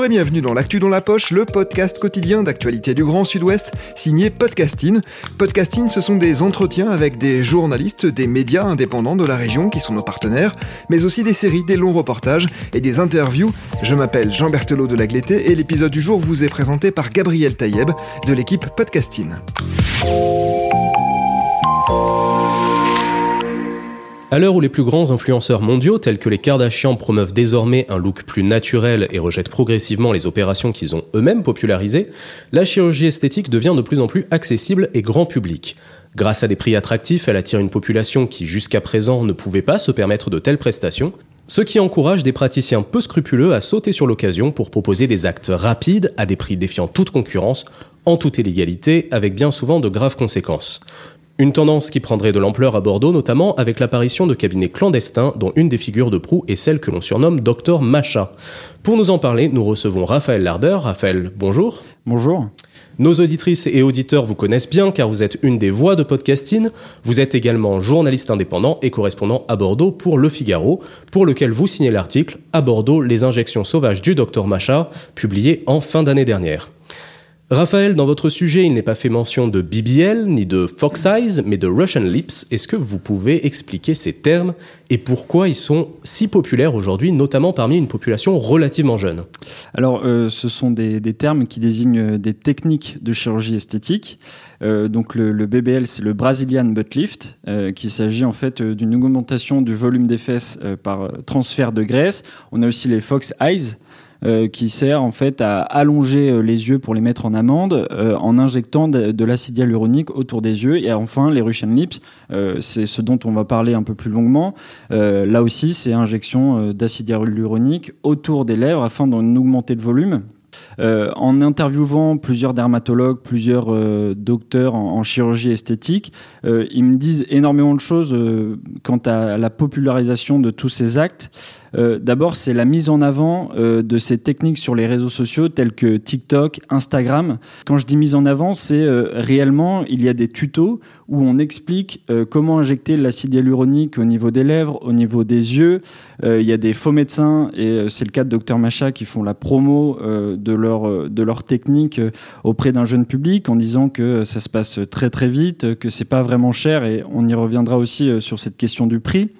Bonjour et bienvenue dans l'actu dans la poche, le podcast quotidien d'actualité du Grand Sud-Ouest, signé Podcasting. Podcasting, ce sont des entretiens avec des journalistes, des médias indépendants de la région qui sont nos partenaires, mais aussi des séries, des longs reportages et des interviews. Je m'appelle Jean Berthelot de Lagleté et l'épisode du jour vous est présenté par Gabriel Taïeb de l'équipe Podcasting. À l'heure où les plus grands influenceurs mondiaux, tels que les Kardashians, promeuvent désormais un look plus naturel et rejettent progressivement les opérations qu'ils ont eux-mêmes popularisées, la chirurgie esthétique devient de plus en plus accessible et grand public. Grâce à des prix attractifs, elle attire une population qui jusqu'à présent ne pouvait pas se permettre de telles prestations, ce qui encourage des praticiens peu scrupuleux à sauter sur l'occasion pour proposer des actes rapides à des prix défiant toute concurrence, en toute illégalité, avec bien souvent de graves conséquences. Une tendance qui prendrait de l'ampleur à Bordeaux, notamment avec l'apparition de cabinets clandestins, dont une des figures de proue est celle que l'on surnomme Docteur Macha. Pour nous en parler, nous recevons Raphaël Larder. Raphaël, bonjour. Bonjour. Nos auditrices et auditeurs vous connaissent bien car vous êtes une des voix de podcasting. Vous êtes également journaliste indépendant et correspondant à Bordeaux pour Le Figaro, pour lequel vous signez l'article À Bordeaux, les injections sauvages du Docteur Macha, publié en fin d'année dernière. Raphaël, dans votre sujet, il n'est pas fait mention de BBL ni de Fox Eyes, mais de Russian Lips. Est-ce que vous pouvez expliquer ces termes et pourquoi ils sont si populaires aujourd'hui, notamment parmi une population relativement jeune? Alors, euh, ce sont des, termes qui désignent des techniques de chirurgie esthétique. Euh, donc, le, BBL, c'est le Brazilian Butt Lift, euh, qui s'agit en fait d'une augmentation du volume des fesses par transfert de graisse. On a aussi les Fox Eyes. Euh, qui sert en fait à allonger euh, les yeux pour les mettre en amande euh, en injectant de, l'acide hyaluronique autour des yeux. Et enfin, les Russian Lips, c'est ce dont on va parler un peu plus longuement. là aussi, c'est injection d'acide hyaluronique autour des lèvres afin d'en augmenter le volume. en interviewant plusieurs dermatologues, plusieurs docteurs en, chirurgie esthétique, ils me disent énormément de choses quant à la popularisation de tous ces actes. Euh, d'abord, c'est la mise en avant euh, de ces techniques sur les réseaux sociaux tels que TikTok, Instagram. Quand je dis mise en avant, c'est euh, réellement, il y a des tutos où on explique comment injecter l'acide hyaluronique au niveau des lèvres, au niveau des yeux. il y a des faux médecins, et c'est le cas de Dr Macha, qui font la promo de, leur, de leur technique auprès d'un jeune public en disant que ça se passe très très vite, que c'est pas vraiment cher, et on y reviendra aussi sur cette question du prix.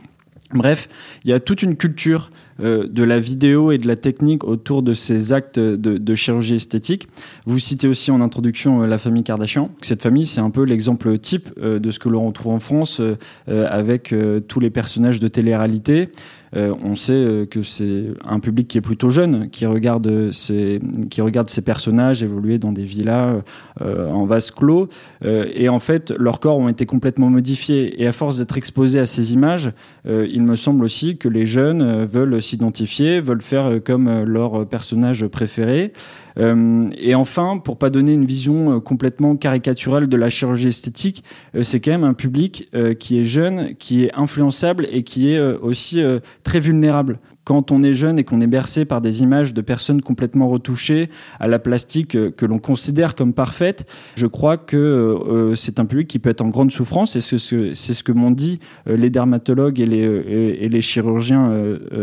Bref, il y a toute une culture euh, de la vidéo et de la technique autour de ces actes de, chirurgie esthétique. Vous citez aussi en introduction euh, la famille Kardashian. Cette famille, c'est un peu l'exemple type euh, de ce que l'on retrouve en France avec tous les personnages de télé-réalité. On sait que c'est un public qui est plutôt jeune, qui regarde ces, qui regarde ces personnages évoluer dans des villas en vase clos. et en fait, leurs corps ont été complètement modifiés. Et à force d'être exposés à ces images, il me semble aussi que les jeunes veulent s'identifier, veulent faire euh, comme euh, leur personnage préféré. Euh, et enfin, pour pas donner une vision complètement caricaturale de la chirurgie esthétique, c'est quand même un public qui est jeune, qui est influençable et qui est aussi très vulnérable. Quand on est jeune et qu'on est bercé par des images de personnes complètement retouchées à la plastique que l'on considère comme parfaite, je crois que c'est un public qui peut être en grande souffrance et c'est ce, que m'ont dit les dermatologues et les chirurgiens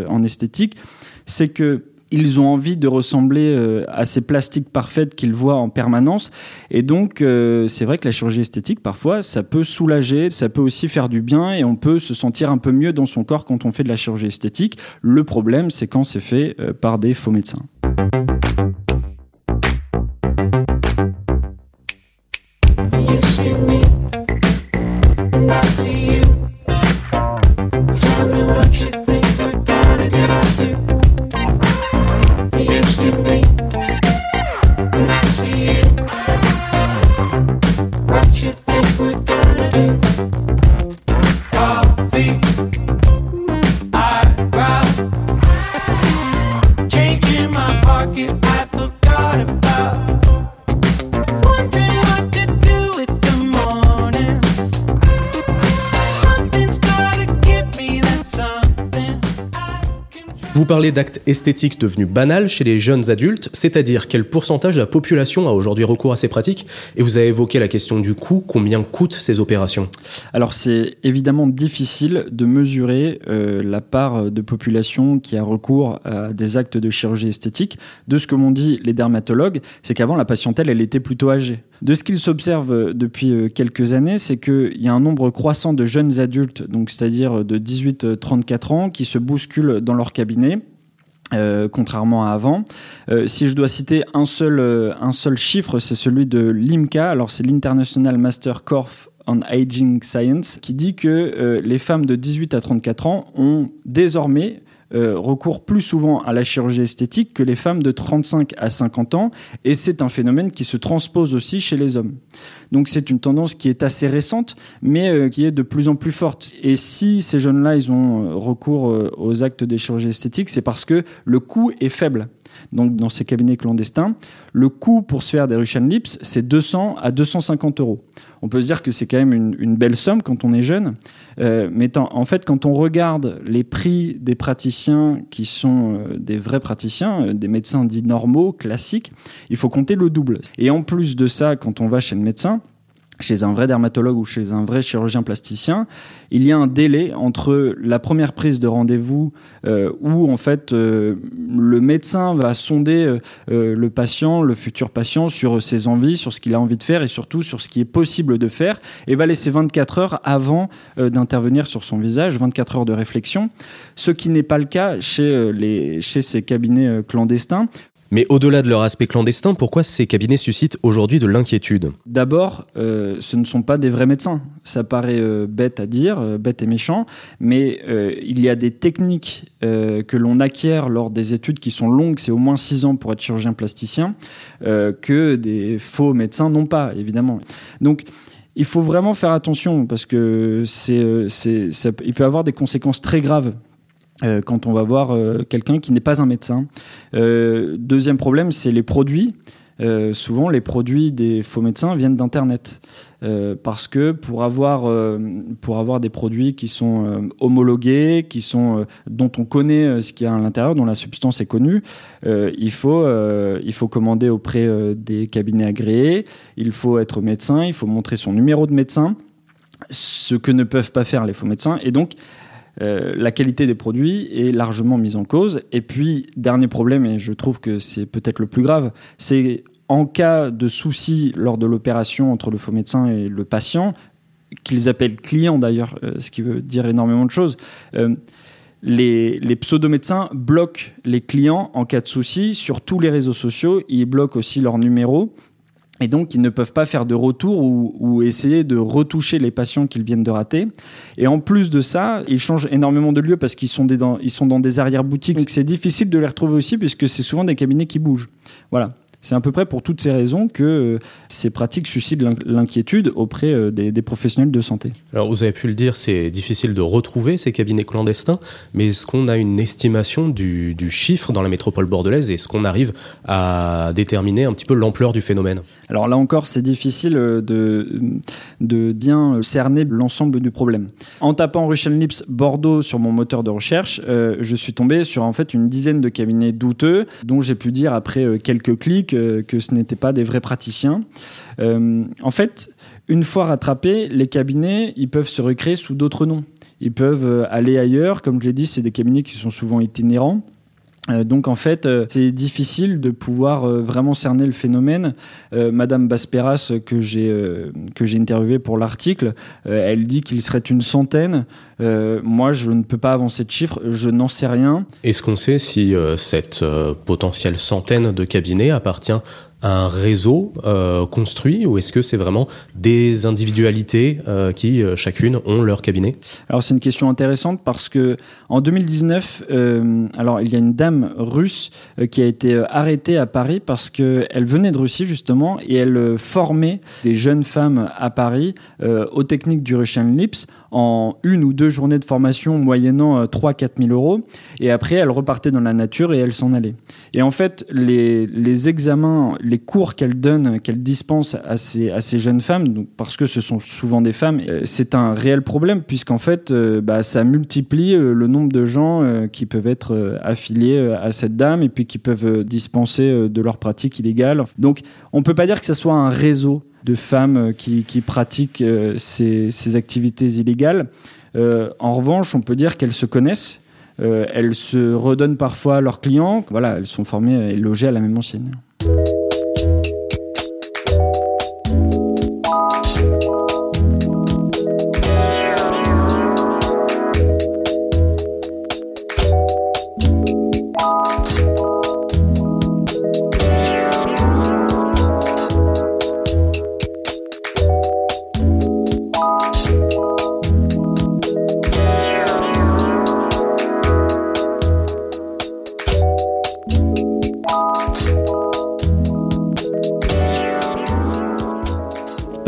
en esthétique, c'est que ils ont envie de ressembler euh, à ces plastiques parfaites qu'ils voient en permanence. Et donc, euh, c'est vrai que la chirurgie esthétique, parfois, ça peut soulager, ça peut aussi faire du bien et on peut se sentir un peu mieux dans son corps quand on fait de la chirurgie esthétique. Le problème, c'est quand c'est fait euh, par des faux médecins. Vous parlez d'actes esthétiques devenus banals chez les jeunes adultes, c'est-à-dire quel pourcentage de la population a aujourd'hui recours à ces pratiques Et vous avez évoqué la question du coût, combien coûtent ces opérations? Alors c'est évidemment difficile de mesurer euh, la part de population qui a recours à des actes de chirurgie esthétique. De ce que m'ont dit les dermatologues, c'est qu'avant la patientèle, elle était plutôt âgée. De ce qu'ils s'observent depuis euh, quelques années, c'est qu'il y a un nombre croissant de jeunes adultes, donc c'est-à-dire de 18-34 ans, qui se bousculent dans leur cabinet. Euh, contrairement à avant. Euh, si je dois citer un seul, chiffre, c'est celui de l'IMCA, alors c'est l'International Master Course on Aging Science, qui dit que les femmes de 18 à 34 ans ont désormais euh, recourent plus souvent à la chirurgie esthétique que les femmes de 35 à 50 ans, et c'est un phénomène qui se transpose aussi chez les hommes. Donc c'est une tendance qui est assez récente, mais euh, qui est de plus en plus forte. Et si ces jeunes-là, ils ont euh, recours aux actes des chirurgies esthétiques, c'est parce que le coût est faible. Donc dans ces cabinets clandestins, le coût pour se faire des Russian Lips, c'est 200 à 250 euros on peut se dire que c'est quand même une, belle somme quand on est jeune. Euh, mais en fait, quand on regarde les prix des praticiens qui sont euh, des vrais praticiens, euh, des médecins dits normaux, classiques, il faut compter le double. Et en plus de ça, quand on va chez le médecin, chez un vrai dermatologue ou chez un vrai chirurgien plasticien, il y a un délai entre la première prise de rendez-vous euh, où en fait euh, le médecin va sonder euh, le patient, le futur patient sur ses envies, sur ce qu'il a envie de faire et surtout sur ce qui est possible de faire et va laisser 24 heures avant d'intervenir sur son visage, 24 heures de réflexion, ce qui n'est pas le cas chez les chez ces cabinets clandestins mais au-delà de leur aspect clandestin, pourquoi ces cabinets suscitent aujourd'hui de l'inquiétude D'abord, euh, ce ne sont pas des vrais médecins. Ça paraît euh, bête à dire, euh, bête et méchant, mais il y a des techniques que l'on acquiert lors des études qui sont longues, c'est au moins six ans pour être chirurgien plasticien, que des faux médecins n'ont pas, évidemment. Donc, il faut vraiment faire attention parce que c'est, il peut avoir des conséquences très graves euh, quand on va voir euh, quelqu'un qui n'est pas un médecin. Euh, deuxième problème, c'est les produits. souvent, les produits des faux médecins viennent d'Internet. parce que pour avoir, pour avoir des produits qui sont homologués, qui sont, dont on connaît ce qu'il y a à l'intérieur, dont la substance est connue, il, faut, il faut commander auprès des cabinets agréés, il faut être médecin, il faut montrer son numéro de médecin, ce que ne peuvent pas faire les faux médecins. Et donc, euh, la qualité des produits est largement mise en cause. Et puis, dernier problème, et je trouve que c'est peut-être le plus grave, c'est en cas de souci lors de l'opération entre le faux médecin et le patient, qu'ils appellent client d'ailleurs, euh, ce qui veut dire énormément de choses. Euh, les, pseudo-médecins bloquent les clients en cas de souci sur tous les réseaux sociaux. Ils bloquent aussi leur numéro et donc, ils ne peuvent pas faire de retour ou, essayer de retoucher les patients qu'ils viennent de rater. Et en plus de ça, ils changent énormément de lieu parce qu'ils sont, dans, ils sont dans des arrière-boutiques. Donc, c'est difficile de les retrouver aussi puisque c'est souvent des cabinets qui bougent. Voilà. C'est à peu près pour toutes ces raisons que euh, ces pratiques suscitent l'inquiétude auprès euh, des, professionnels de santé. Alors vous avez pu le dire, c'est difficile de retrouver ces cabinets clandestins, mais est-ce qu'on a une estimation du, chiffre dans la métropole bordelaise et est-ce qu'on arrive à déterminer un petit peu l'ampleur du phénomène? Alors là encore, c'est difficile euh, de, de bien cerner l'ensemble du problème. En tapant Russian Lips Bordeaux sur mon moteur de recherche, je suis tombé sur en fait une dizaine de cabinets douteux dont j'ai pu dire après quelques clics que, ce n'étaient pas des vrais praticiens. Euh, en fait, une fois rattrapés, les cabinets, ils peuvent se recréer sous d'autres noms. Ils peuvent euh, aller ailleurs. Comme je l'ai dit, c'est des cabinets qui sont souvent itinérants. Euh, donc en fait, c'est difficile de pouvoir vraiment cerner le phénomène. Madame Basperas, que j'ai que j'ai interviewé pour l'article, elle dit qu'il serait une centaine. Moi, je ne peux pas avancer de chiffres, je n'en sais rien. Est-ce qu'on sait si cette potentielle centaine de cabinets appartient un réseau euh, construit ou est-ce que c'est vraiment des individualités euh, qui euh, chacune ont leur cabinet? Alors c'est une question intéressante parce que en 2019, alors il y a une dame russe qui a été arrêtée à Paris parce qu'elle venait de Russie justement et elle formait des jeunes femmes à Paris aux techniques du Russian Lips en une ou deux journées de formation moyennant 3-4 000 euros. Et après, elle repartait dans la nature et elle s'en allait. Et en fait, les, examens, les cours qu'elle donne, qu'elle dispense à ces, jeunes femmes, donc parce que ce sont souvent des femmes, euh, c'est un réel problème puisqu'en fait, euh, bah, ça multiplie euh, le nombre de gens qui peuvent être affiliés à cette dame et puis qui peuvent dispenser de leurs pratiques illégales. Donc, on peut pas dire que ce soit un réseau de femmes qui, qui pratiquent ces, ces, activités illégales. en revanche, on peut dire qu'elles se connaissent euh, elles se redonnent parfois à leurs clients. Voilà, elles sont formées et logées à la même enseigne.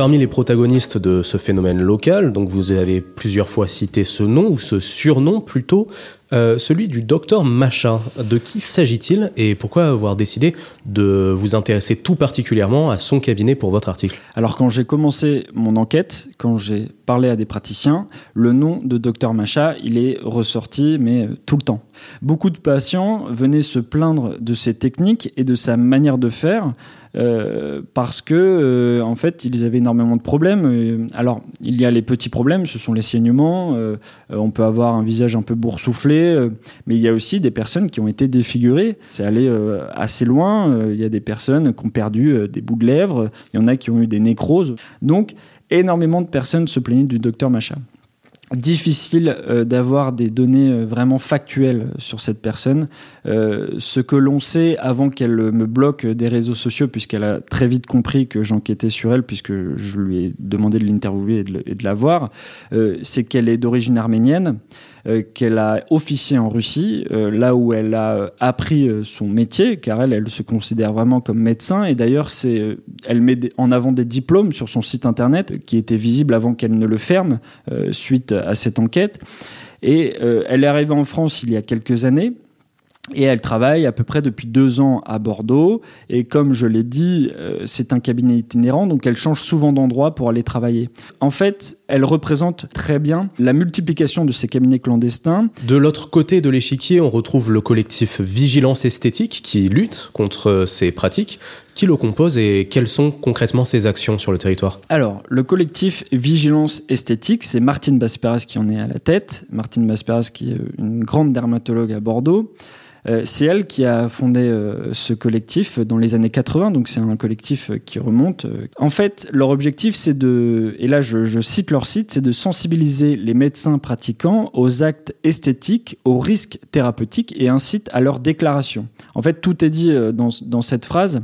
Parmi les protagonistes de ce phénomène local, donc vous avez plusieurs fois cité ce nom, ou ce surnom plutôt, euh, celui du docteur Macha. De qui s'agit-il et pourquoi avoir décidé de vous intéresser tout particulièrement à son cabinet pour votre article? Alors quand j'ai commencé mon enquête, quand j'ai parlé à des praticiens, le nom de docteur Macha, il est ressorti mais euh, tout le temps. Beaucoup de patients venaient se plaindre de ses techniques et de sa manière de faire euh, parce que euh, en fait ils avaient énormément de problèmes. Euh, alors il y a les petits problèmes, ce sont les saignements. on peut avoir un visage un peu boursouflé, mais il y a aussi des personnes qui ont été défigurées. C'est allé assez loin. Il y a des personnes qui ont perdu des bouts de lèvres. Il y en a qui ont eu des nécroses. Donc énormément de personnes se plaignaient du docteur Macha difficile euh, d'avoir des données euh, vraiment factuelles sur cette personne. Euh, ce que l'on sait avant qu'elle me bloque des réseaux sociaux, puisqu'elle a très vite compris que j'enquêtais sur elle, puisque je lui ai demandé de l'interviewer et de la voir, c'est qu'elle est d'origine arménienne. Euh, qu'elle a officié en Russie, euh, là où elle a appris euh, son métier, car elle, se considère vraiment comme médecin. Et d'ailleurs, elle met en avant des diplômes sur son site internet qui étaient visibles avant qu'elle ne le ferme suite à cette enquête. Et elle est arrivée en France il y a quelques années. Et elle travaille à peu près depuis deux ans à Bordeaux. Et comme je l'ai dit, c'est un cabinet itinérant, donc elle change souvent d'endroit pour aller travailler. En fait, elle représente très bien la multiplication de ces cabinets clandestins. De l'autre côté de l'échiquier, on retrouve le collectif Vigilance Esthétique qui lutte contre ces pratiques. Qui le compose et quelles sont concrètement ses actions sur le territoire? Alors, le collectif Vigilance Esthétique, c'est Martine Basperas qui en est à la tête. Martine Basperas qui est une grande dermatologue à Bordeaux. Euh, c'est elle qui a fondé euh, ce collectif dans les années 80, donc c'est un collectif qui remonte. En fait, leur objectif, c'est de, et là je, cite leur site, c'est de sensibiliser les médecins pratiquants aux actes esthétiques, aux risques thérapeutiques et incite à leur déclaration. En fait, tout est dit euh, dans cette phrase.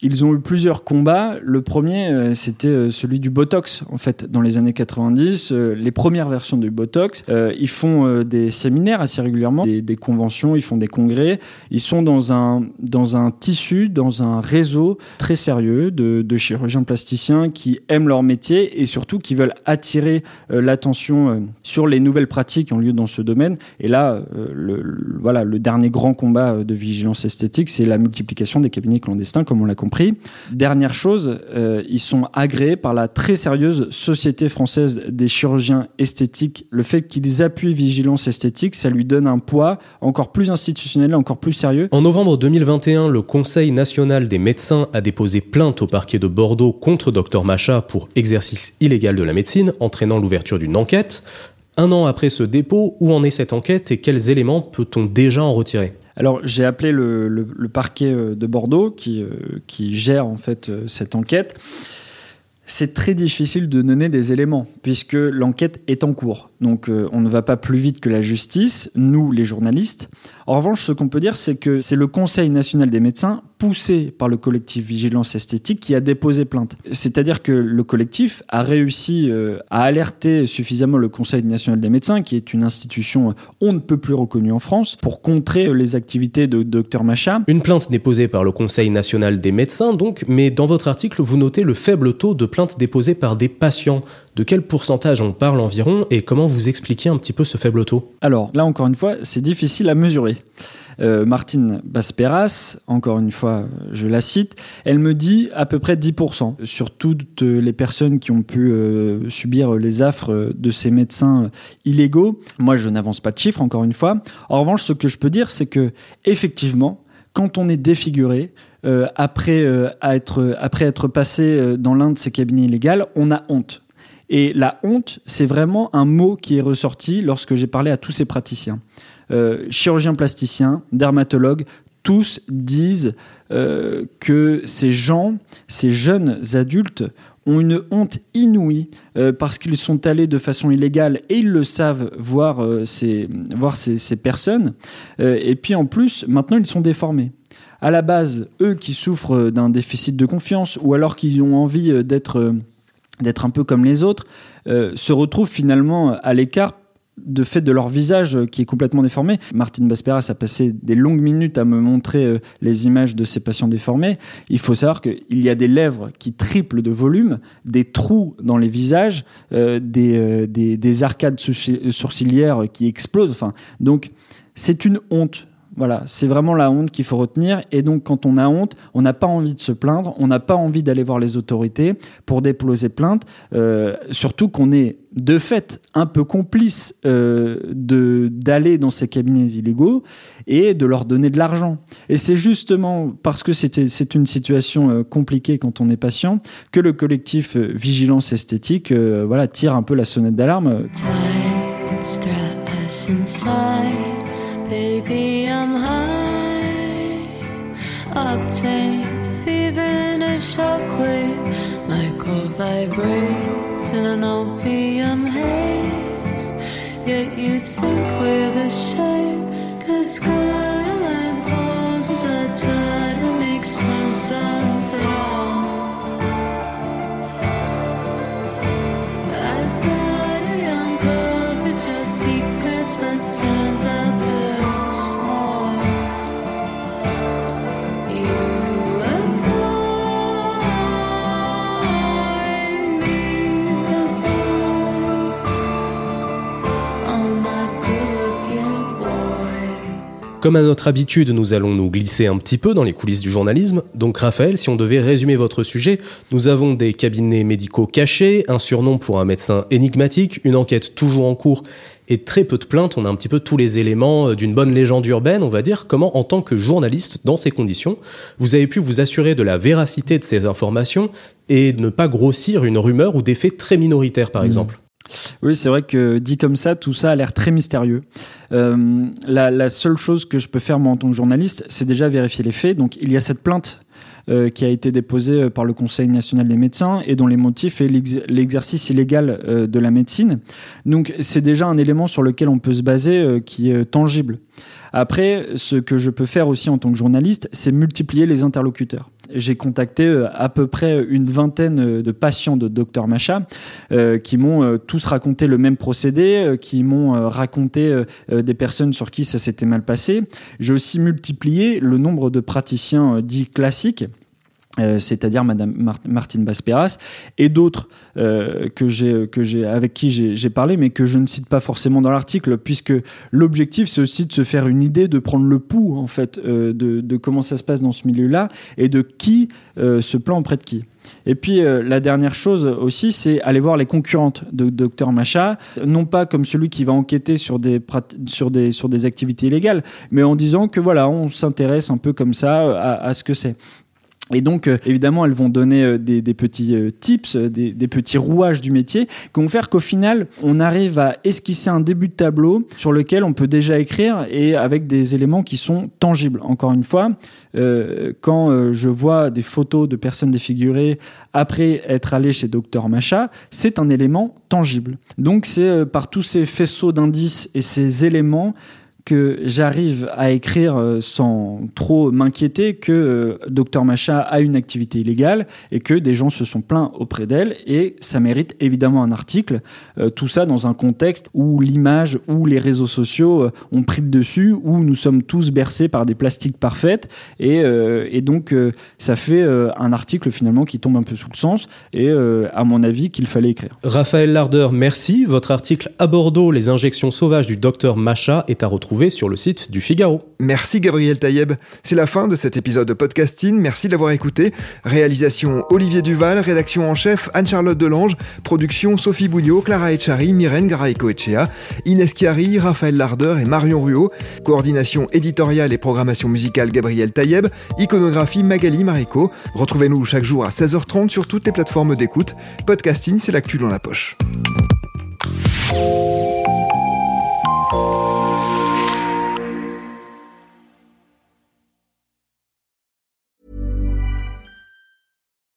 Ils ont eu plusieurs combats. Le premier, euh, c'était euh, celui du Botox, en fait, dans les années 90. Euh, les premières versions du Botox. ils font des séminaires assez régulièrement, des, conventions, ils font des congrès. Ils sont dans un, dans un tissu, dans un réseau très sérieux de, chirurgiens plasticiens qui aiment leur métier et surtout qui veulent attirer l'attention sur les nouvelles pratiques qui ont lieu dans ce domaine. Et là, le, voilà, le dernier grand combat de vigilance esthétique, c'est la multiplication des cabinets clandestins, comme on l'a compris Dernière chose, euh, ils sont agréés par la très sérieuse Société française des chirurgiens esthétiques. Le fait qu'ils appuient Vigilance Esthétique, ça lui donne un poids encore plus institutionnel, encore plus sérieux. En novembre 2021, le Conseil national des médecins a déposé plainte au parquet de Bordeaux contre Dr Macha pour exercice illégal de la médecine, entraînant l'ouverture d'une enquête. Un an après ce dépôt, où en est cette enquête et quels éléments peut-on déjà en retirer? Alors j'ai appelé le, parquet euh, de Bordeaux qui, euh, qui gère en fait euh, cette enquête. C'est très difficile de donner des éléments puisque l'enquête est en cours. Donc on ne va pas plus vite que la justice, nous les journalistes. En revanche, ce qu'on peut dire, c'est que c'est le Conseil national des médecins poussé par le collectif Vigilance Esthétique qui a déposé plainte. C'est-à-dire que le collectif a réussi euh, à alerter suffisamment le Conseil national des médecins, qui est une institution on ne peut plus reconnue en France, pour contrer les activités de Dr Macha. Une plainte déposée par le Conseil national des médecins, donc, mais dans votre article, vous notez le faible taux de plaintes déposées par des patients. De quel pourcentage on parle environ et comment vous expliquez un petit peu ce faible taux? Alors là, encore une fois, c'est difficile à mesurer. Euh, Martine Basperas, encore une fois, je la cite, elle me dit à peu près 10% sur toutes les personnes qui ont pu euh, subir les affres de ces médecins illégaux. Moi, je n'avance pas de chiffres, encore une fois. En revanche, ce que je peux dire, c'est que effectivement, quand on est défiguré, euh, après, être, après être passé dans l'un de ces cabinets illégaux, on a honte. Et la honte, c'est vraiment un mot qui est ressorti lorsque j'ai parlé à tous ces praticiens. Euh, chirurgiens plasticiens, dermatologues, tous disent euh, que ces gens, ces jeunes adultes, ont une honte inouïe euh, parce qu'ils sont allés de façon illégale et ils le savent voir, ces, voir ces, personnes. et puis en plus, maintenant, ils sont déformés à la base, eux qui souffrent d'un déficit de confiance ou alors qui ont envie d'être d'être un peu comme les autres, se retrouvent finalement à l'écart de fait de leur visage qui est complètement déformé. Martine Basperas a passé des longues minutes à me montrer euh, les images de ces patients déformés. Il faut savoir qu'il y a des lèvres qui triplent de volume, des trous dans les visages, euh, euh, des, des, arcades sourcilières qui explosent. Enfin, donc, c'est une honte voilà, c'est vraiment la honte qu'il faut retenir. Et donc, quand on a honte, on n'a pas envie de se plaindre, on n'a pas envie d'aller voir les autorités pour déposer plainte, euh, surtout qu'on est de fait un peu complice euh, de d'aller dans ces cabinets illégaux et de leur donner de l'argent. Et c'est justement parce que c'est une situation euh, compliquée quand on est patient que le collectif Vigilance Esthétique voilà, tire un peu la sonnette d'alarme. Baby, I'm high. Octane fever a shockwave. My core vibrates in an opium haze. Yet you think we're the same. Cause skyline falls as I try to sense of Comme à notre habitude, nous allons nous glisser un petit peu dans les coulisses du journalisme. Donc Raphaël, si on devait résumer votre sujet, nous avons des cabinets médicaux cachés, un surnom pour un médecin énigmatique, une enquête toujours en cours et très peu de plaintes. On a un petit peu tous les éléments euh, d'une bonne légende urbaine, on va dire. Comment, en tant que journaliste, dans ces conditions, vous avez pu vous assurer de la véracité de ces informations et ne pas grossir une rumeur ou des faits très minoritaires, par mmh. exemple? Oui, c'est vrai que dit comme ça, tout ça a l'air très mystérieux. Euh, la, seule chose que je peux faire moi en tant que journaliste, c'est déjà vérifier les faits. Donc il y a cette plainte euh, qui a été déposée euh, par le Conseil national des médecins et dont les motifs est l'exercice illégal de la médecine. Donc c'est déjà un élément sur lequel on peut se baser qui est tangible. Après, ce que je peux faire aussi en tant que journaliste, c'est multiplier les interlocuteurs. J'ai contacté euh, à peu près une vingtaine euh, de patients de Dr Macha euh, qui m'ont tous raconté le même procédé, qui m'ont raconté des personnes sur qui ça s'était mal passé. J'ai aussi multiplié le nombre de praticiens dits classiques euh, c'est-à-dire Madame Martine Basperas et d'autres euh, que j'ai avec qui j'ai parlé mais que je ne cite pas forcément dans l'article puisque l'objectif c'est aussi de se faire une idée de prendre le pouls en fait euh, de, comment ça se passe dans ce milieu-là et de qui se plaint auprès de qui. Et puis la dernière chose aussi, c'est aller voir les concurrentes de Dr Macha, non pas comme celui qui va enquêter sur des sur des sur des activités illégales, mais en disant que voilà, on s'intéresse un peu comme ça à ce que c'est. Et donc, euh, évidemment, elles vont donner euh, des, petits euh, tips, des, petits rouages du métier, qui vont faire qu'au final, on arrive à esquisser un début de tableau sur lequel on peut déjà écrire et avec des éléments qui sont tangibles. Encore une fois, quand je vois des photos de personnes défigurées après être allé chez Docteur Macha, c'est un élément tangible. Donc, c'est par tous ces faisceaux d'indices et ces éléments que j'arrive à écrire euh, sans trop m'inquiéter que euh, Dr Macha a une activité illégale et que des gens se sont plaints auprès d'elle et ça mérite évidemment un article. Euh, tout ça dans un contexte où l'image, où les réseaux sociaux ont pris le dessus, où nous sommes tous bercés par des plastiques parfaites et, et donc ça fait un article finalement qui tombe un peu sous le sens et à mon avis qu'il fallait écrire. Raphaël Larder, merci. Votre article à Bordeaux, les injections sauvages du docteur Macha est à retrouver sur le site du Figaro. Merci Gabriel Taïeb. C'est la fin de cet épisode de podcasting. Merci de l'avoir écouté. Réalisation Olivier Duval, rédaction en chef Anne-Charlotte Delange, production Sophie Bouillot, Clara Echari, Myrène Garaïco-Echea, Inès Chiari, Raphaël Larder et Marion Ruot. Coordination éditoriale et programmation musicale Gabriel Taïeb. Iconographie Magali Marico. Retrouvez-nous chaque jour à 16h30 sur toutes les plateformes d'écoute. Podcasting, c'est l'actu dans la poche.